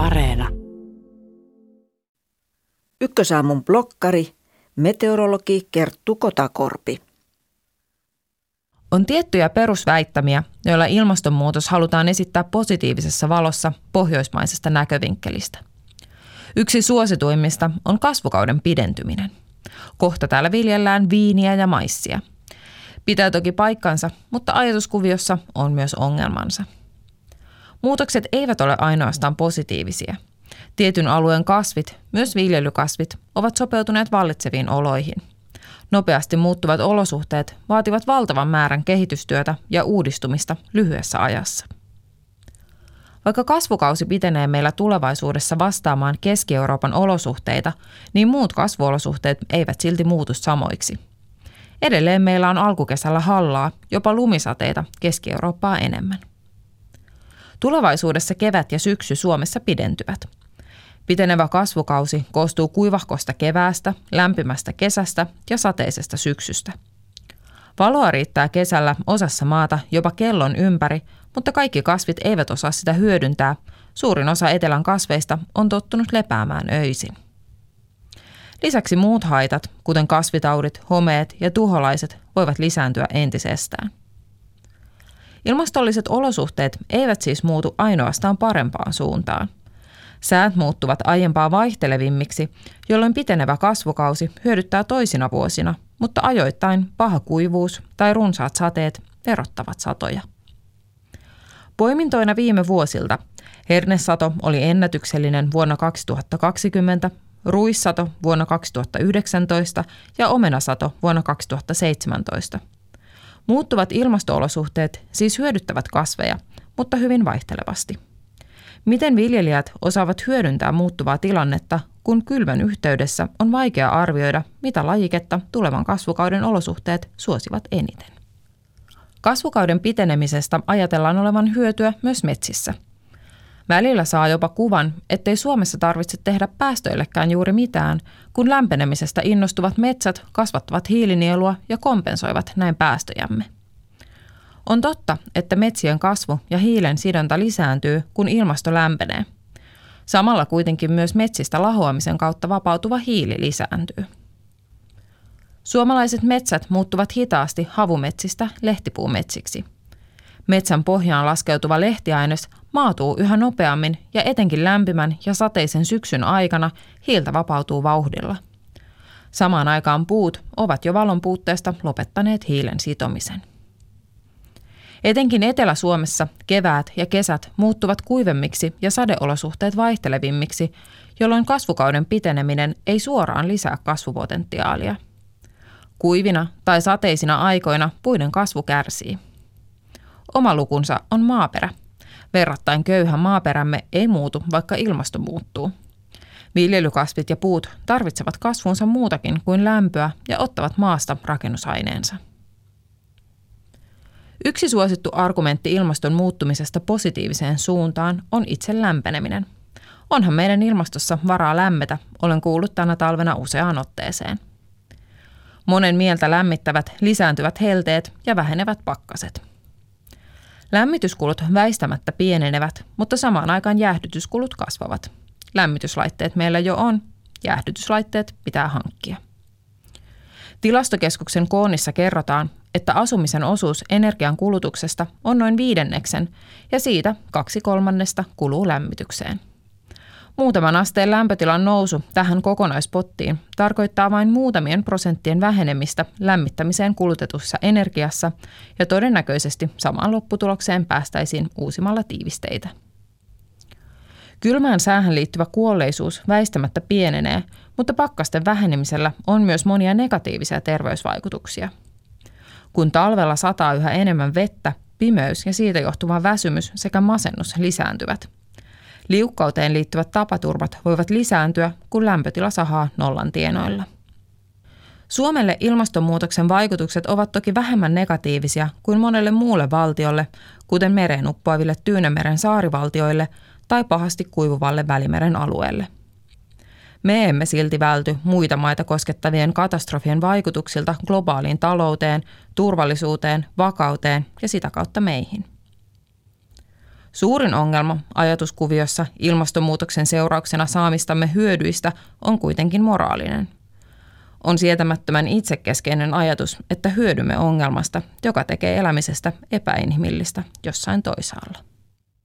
Areena. Ykkösaamun blokkari, meteorologi Kerttu Kotakorpi. On tiettyjä perusväittämiä, joilla ilmastonmuutos halutaan esittää positiivisessa valossa pohjoismaisesta näkövinkkelistä. Yksi suosituimmista on kasvukauden pidentyminen. Kohta täällä viljellään viiniä ja maissia. Pitää toki paikkansa, mutta ajatuskuviossa on myös ongelmansa. Muutokset eivät ole ainoastaan positiivisia. Tietyn alueen kasvit, myös viljelykasvit, ovat sopeutuneet vallitseviin oloihin – Nopeasti muuttuvat olosuhteet vaativat valtavan määrän kehitystyötä ja uudistumista lyhyessä ajassa. Vaikka kasvukausi pitenee meillä tulevaisuudessa vastaamaan Keski-Euroopan olosuhteita, niin muut kasvuolosuhteet eivät silti muutu samoiksi. Edelleen meillä on alkukesällä hallaa, jopa lumisateita Keski-Eurooppaa enemmän. Tulevaisuudessa kevät ja syksy Suomessa pidentyvät – Pitenevä kasvukausi koostuu kuivahkosta keväästä, lämpimästä kesästä ja sateisesta syksystä. Valoa riittää kesällä osassa maata jopa kellon ympäri, mutta kaikki kasvit eivät osaa sitä hyödyntää. Suurin osa etelän kasveista on tottunut lepäämään öisin. Lisäksi muut haitat, kuten kasvitaudit, homeet ja tuholaiset, voivat lisääntyä entisestään. Ilmastolliset olosuhteet eivät siis muutu ainoastaan parempaan suuntaan – Säät muuttuvat aiempaa vaihtelevimmiksi, jolloin pitenevä kasvukausi hyödyttää toisina vuosina, mutta ajoittain paha kuivuus tai runsaat sateet verottavat satoja. Poimintoina viime vuosilta hernesato oli ennätyksellinen vuonna 2020, ruissato vuonna 2019 ja omenasato vuonna 2017. Muuttuvat ilmastoolosuhteet siis hyödyttävät kasveja, mutta hyvin vaihtelevasti. Miten viljelijät osaavat hyödyntää muuttuvaa tilannetta, kun kylmän yhteydessä on vaikea arvioida, mitä lajiketta tulevan kasvukauden olosuhteet suosivat eniten? Kasvukauden pitenemisestä ajatellaan olevan hyötyä myös metsissä. Välillä saa jopa kuvan, ettei Suomessa tarvitse tehdä päästöillekään juuri mitään, kun lämpenemisestä innostuvat metsät kasvattavat hiilinielua ja kompensoivat näin päästöjämme. On totta, että metsien kasvu ja hiilen sidonta lisääntyy, kun ilmasto lämpenee. Samalla kuitenkin myös metsistä lahoamisen kautta vapautuva hiili lisääntyy. Suomalaiset metsät muuttuvat hitaasti havumetsistä lehtipuumetsiksi. Metsän pohjaan laskeutuva lehtiaines maatuu yhä nopeammin ja etenkin lämpimän ja sateisen syksyn aikana hiiltä vapautuu vauhdilla. Samaan aikaan puut ovat jo valon puutteesta lopettaneet hiilen sitomisen. Etenkin Etelä-Suomessa keväät ja kesät muuttuvat kuivemmiksi ja sadeolosuhteet vaihtelevimmiksi, jolloin kasvukauden piteneminen ei suoraan lisää kasvupotentiaalia. Kuivina tai sateisina aikoina puiden kasvu kärsii. Oma lukunsa on maaperä. Verrattain köyhä maaperämme ei muutu, vaikka ilmasto muuttuu. Viljelykasvit ja puut tarvitsevat kasvunsa muutakin kuin lämpöä ja ottavat maasta rakennusaineensa. Yksi suosittu argumentti ilmaston muuttumisesta positiiviseen suuntaan on itse lämpeneminen. Onhan meidän ilmastossa varaa lämmetä, olen kuullut tänä talvena useaan otteeseen. Monen mieltä lämmittävät lisääntyvät helteet ja vähenevät pakkaset. Lämmityskulut väistämättä pienenevät, mutta samaan aikaan jäähdytyskulut kasvavat. Lämmityslaitteet meillä jo on, jäähdytyslaitteet pitää hankkia. Tilastokeskuksen koonnissa kerrotaan, että asumisen osuus energian kulutuksesta on noin viidenneksen ja siitä kaksi kolmannesta kuluu lämmitykseen. Muutaman asteen lämpötilan nousu tähän kokonaispottiin tarkoittaa vain muutamien prosenttien vähenemistä lämmittämiseen kulutetussa energiassa ja todennäköisesti samaan lopputulokseen päästäisiin uusimalla tiivisteitä. Kylmään säähän liittyvä kuolleisuus väistämättä pienenee, mutta pakkasten vähenemisellä on myös monia negatiivisia terveysvaikutuksia – kun talvella sataa yhä enemmän vettä, pimeys ja siitä johtuva väsymys sekä masennus lisääntyvät. Liukkauteen liittyvät tapaturmat voivat lisääntyä, kun lämpötila sahaa nollan tienoilla. Suomelle ilmastonmuutoksen vaikutukset ovat toki vähemmän negatiivisia kuin monelle muulle valtiolle, kuten mereen uppoaville Tyynemeren saarivaltioille tai pahasti kuivuvalle Välimeren alueelle – me emme silti välty muita maita koskettavien katastrofien vaikutuksilta globaaliin talouteen, turvallisuuteen, vakauteen ja sitä kautta meihin. Suurin ongelma ajatuskuviossa ilmastonmuutoksen seurauksena saamistamme hyödyistä on kuitenkin moraalinen. On sietämättömän itsekeskeinen ajatus, että hyödymme ongelmasta, joka tekee elämisestä epäinhimillistä jossain toisaalla.